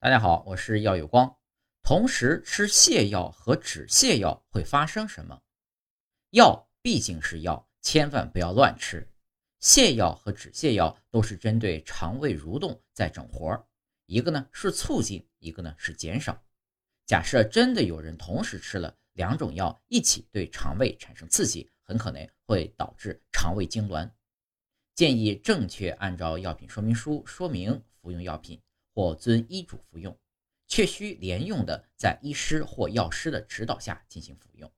大家好，我是药有光。同时吃泻药和止泻药会发生什么？药毕竟是药，千万不要乱吃。泻药和止泻药都是针对肠胃蠕动在整活儿，一个呢是促进，一个呢是减少。假设真的有人同时吃了两种药一起对肠胃产生刺激，很可能会导致肠胃痉挛。建议正确按照药品说明书说明服用药品。或遵医嘱服用，却需连用的，在医师或药师的指导下进行服用。